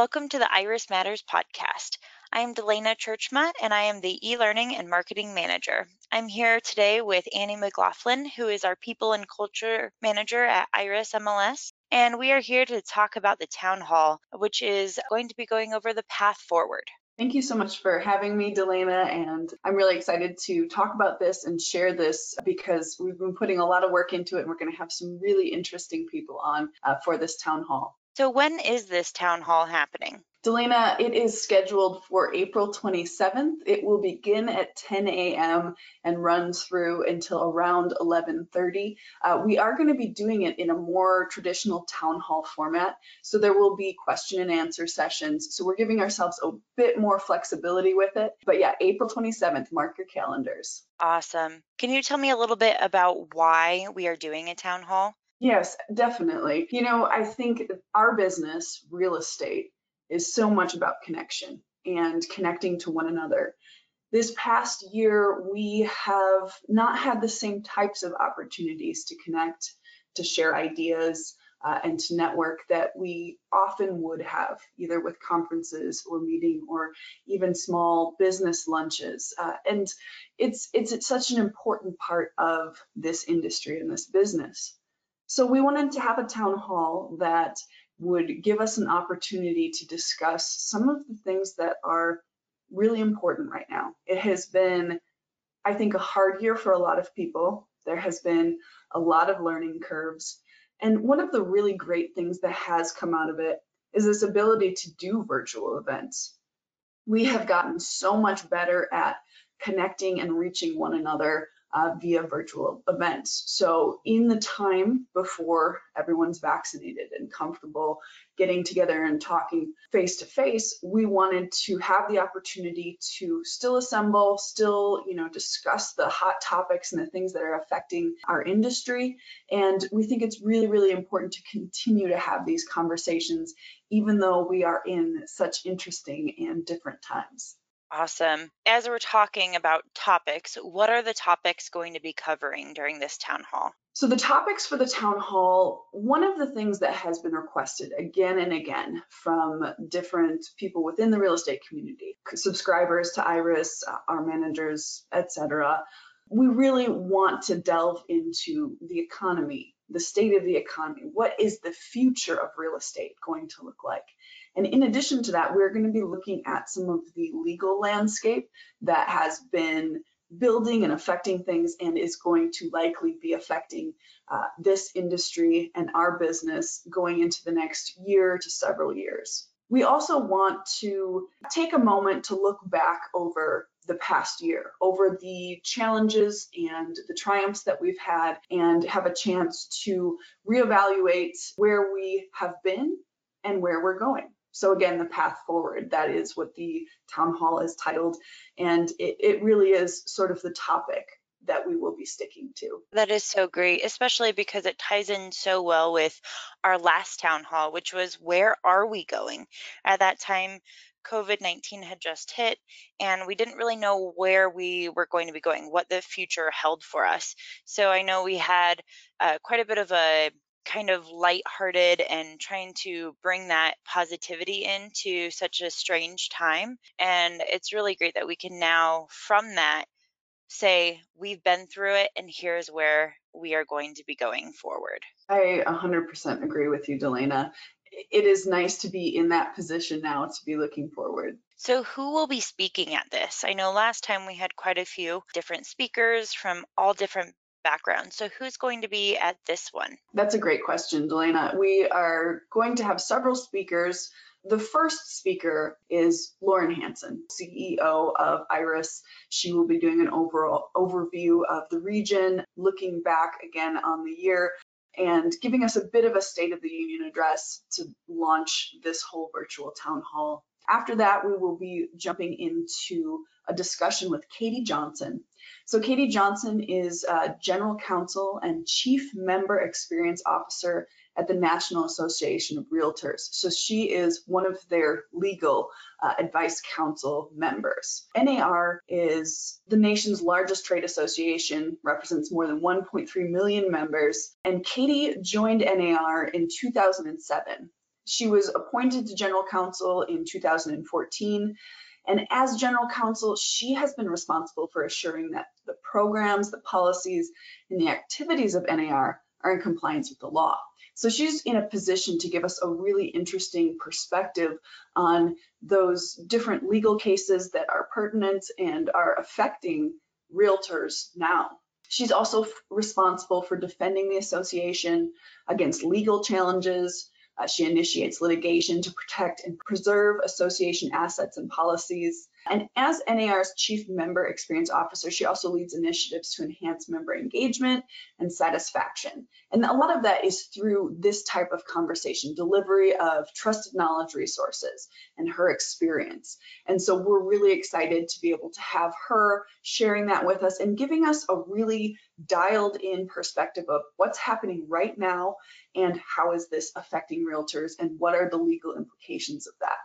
Welcome to the IRES Matters podcast. I am Delana Churchma, and I am the e-learning and marketing manager. I'm here today with Annie McLaughlin, who is our people and culture manager at IRES MLS. And we are here to talk about the town hall, which is going to be going over the path forward. Thank you so much for having me, Delana. And I'm really excited to talk about this and share this because we've been putting a lot of work into it. And we're going to have some really interesting people on uh, for this town hall. So, when is this town hall happening? Delana, it is scheduled for April 27th. It will begin at 10 a.m. and run through until around 11:30. Uh, we are going to be doing it in a more traditional town hall format, so there will be question and answer sessions. So we're giving ourselves a bit more flexibility with it. But yeah, April 27th, mark your calendars. Awesome. Can you tell me a little bit about why we are doing a town hall? Yes, definitely. You know, I think our business, real estate, is so much about connection and connecting to one another. This past year, we have not had the same types of opportunities to connect, to share ideas, uh, and to network that we often would have, either with conferences or meeting or even small business lunches. Uh, and it's, it's it's such an important part of this industry and this business. So we wanted to have a town hall that would give us an opportunity to discuss some of the things that are really important right now. It has been, I think, a hard year for a lot of people. There has been a lot of learning curves. And one of the really great things that has come out of it is this ability to do virtual events. We have gotten so much better at connecting and reaching one another uh, via virtual events. So in the time before everyone's vaccinated and comfortable getting together and talking face to face, we wanted to have the opportunity to still assemble, still, you know, discuss the hot topics and the things that are affecting our industry. And we think it's really, really important to continue to have these conversations, even though we are in such interesting and different times. Awesome. As we're talking about topics, what are the topics going to be covering during this town hall? So, the topics for the town hall, one of the things that has been requested again and again from different people within the real estate community, subscribers to IRES, uh, our managers, etc., we really want to delve into the economy, the state of the economy. What is the future of real estate going to look like? And in addition to that, we're going to be looking at some of the legal landscape that has been building and affecting things and is going to likely be affecting uh, this industry and our business going into the next year to several years. We also want to take a moment to look back over the past year, over the challenges and the triumphs that we've had, and have a chance to reevaluate where we have been and where we're going. So again, the path forward, that is what the town hall is titled. And it, it really is sort of the topic that we will be sticking to. That is so great, especially because it ties in so well with our last town hall, which was where are we going? At that time, COVID 19 had just hit, and we didn't really know where we were going to be going, what the future held for us. So I know we had uh, quite a bit of a kind of lighthearted and trying to bring that positivity into such a strange time. And it's really great that we can now, from that, say, we've been through it and here's where we are going to be going forward. I 100% agree with you, Delana. It is nice to be in that position now to be looking forward. So, who will be speaking at this? I know last time we had quite a few different speakers from all different background. So who's going to be at this one? That's a great question, Delana. We are going to have several speakers. The first speaker is Lauren Hanson, CEO of IRES. She will be doing an overall overview of the region, looking back again on the year and giving us a bit of a State of the Union address to launch this whole virtual town hall. After that, we will be jumping into a discussion with Katie Johnson. So Katie Johnson is uh, General Counsel and Chief Member Experience Officer at the National Association of Realtors. So she is one of their legal uh, advice council members. NAR is the nation's largest trade association, represents more than 1.3 million members, and Katie joined NAR in 2007 She was appointed to general counsel in 2014. And as general counsel, she has been responsible for assuring that the programs, the policies, and the activities of NAR are in compliance with the law. So she's in a position to give us a really interesting perspective on those different legal cases that are pertinent and are affecting realtors now. She's also responsible for defending the association against legal challenges, Uh, she initiates litigation to protect and preserve association assets and policies. And as NAR's Chief Member Experience Officer, she also leads initiatives to enhance member engagement and satisfaction. And a lot of that is through this type of conversation, delivery of trusted knowledge resources and her experience. And so we're really excited to be able to have her sharing that with us and giving us a really dialed in perspective of what's happening right now and how is this affecting realtors and what are the legal implications of that.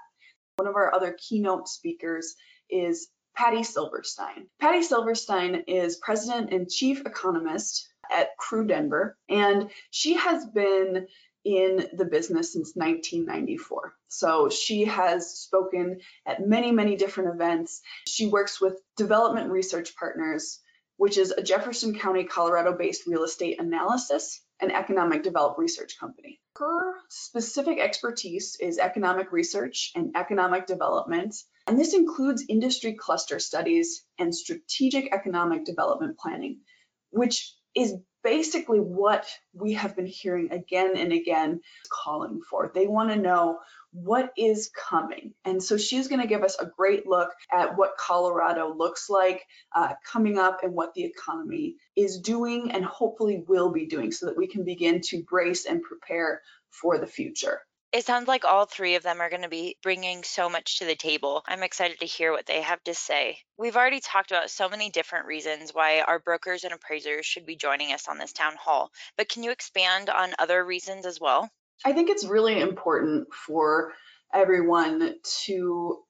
One of our other keynote speakers is Patty Silverstein. Patty Silverstein is president and chief economist at Crew Denver, and she has been in the business since 1994. So she has spoken at many, many different events. She works with development research partners which is a Jefferson County, Colorado based real estate analysis and economic development research company. Her specific expertise is economic research and economic development, and this includes industry cluster studies and strategic economic development planning, which is basically what we have been hearing again and again calling for. They want to know what is coming. And so she's going to give us a great look at what Colorado looks like uh, coming up and what the economy is doing and hopefully will be doing so that we can begin to brace and prepare for the future. It sounds like all three of them are going to be bringing so much to the table. I'm excited to hear what they have to say. We've already talked about so many different reasons why our brokers and appraisers should be joining us on this town hall, but can you expand on other reasons as well? I think it's really important for everyone to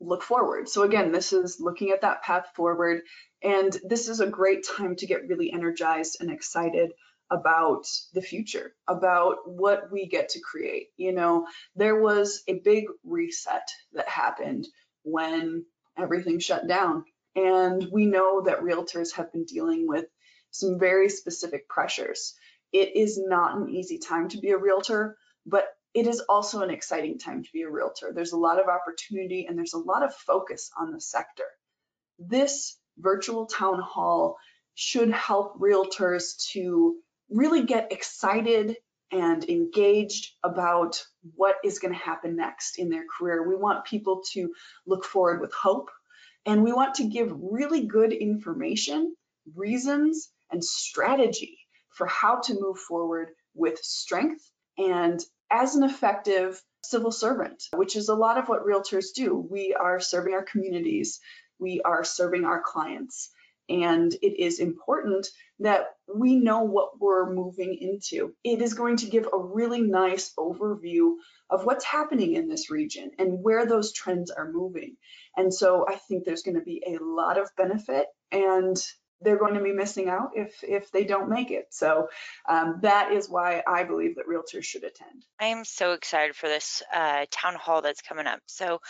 look forward. So again, this is looking at that path forward, and this is a great time to get really energized and excited about the future, about what we get to create. You know, there was a big reset that happened when everything shut down. And we know that realtors have been dealing with some very specific pressures. It is not an easy time to be a realtor, but it is also an exciting time to be a realtor. There's a lot of opportunity and there's a lot of focus on the sector. This virtual town hall should help realtors to really get excited and engaged about what is going to happen next in their career. We want people to look forward with hope and we want to give really good information, reasons, and strategy for how to move forward with strength and as an effective civil servant, which is a lot of what realtors do. We are serving our communities, we are serving our clients. And it is important that we know what we're moving into. It is going to give a really nice overview of what's happening in this region and where those trends are moving. And so I think there's going to be a lot of benefit and they're going to be missing out if if they don't make it. So um, that is why I believe that realtors should attend. I am so excited for this uh, town hall that's coming up. So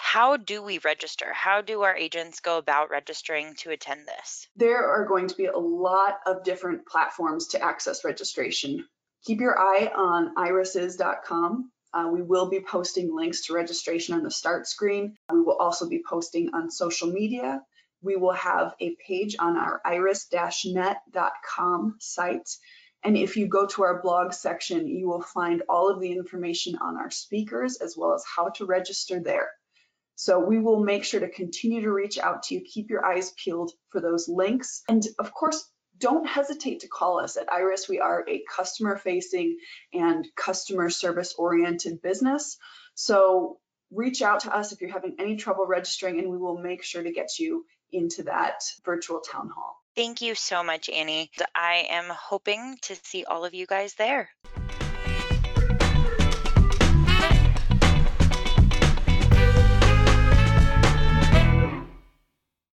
how do we register? How do our agents go about registering to attend this? There are going to be a lot of different platforms to access registration. Keep your eye on irises.com. Uh, we will be posting links to registration on the start screen. We will also be posting on social media we will have a page on our ires-net.com site. And if you go to our blog section, you will find all of the information on our speakers as well as how to register there. So we will make sure to continue to reach out to you. Keep your eyes peeled for those links. And of course, don't hesitate to call us at IRES. We are a customer facing and customer service oriented business. So reach out to us if you're having any trouble registering and we will make sure to get you into that virtual town hall. Thank you so much, Annie. I am hoping to see all of you guys there.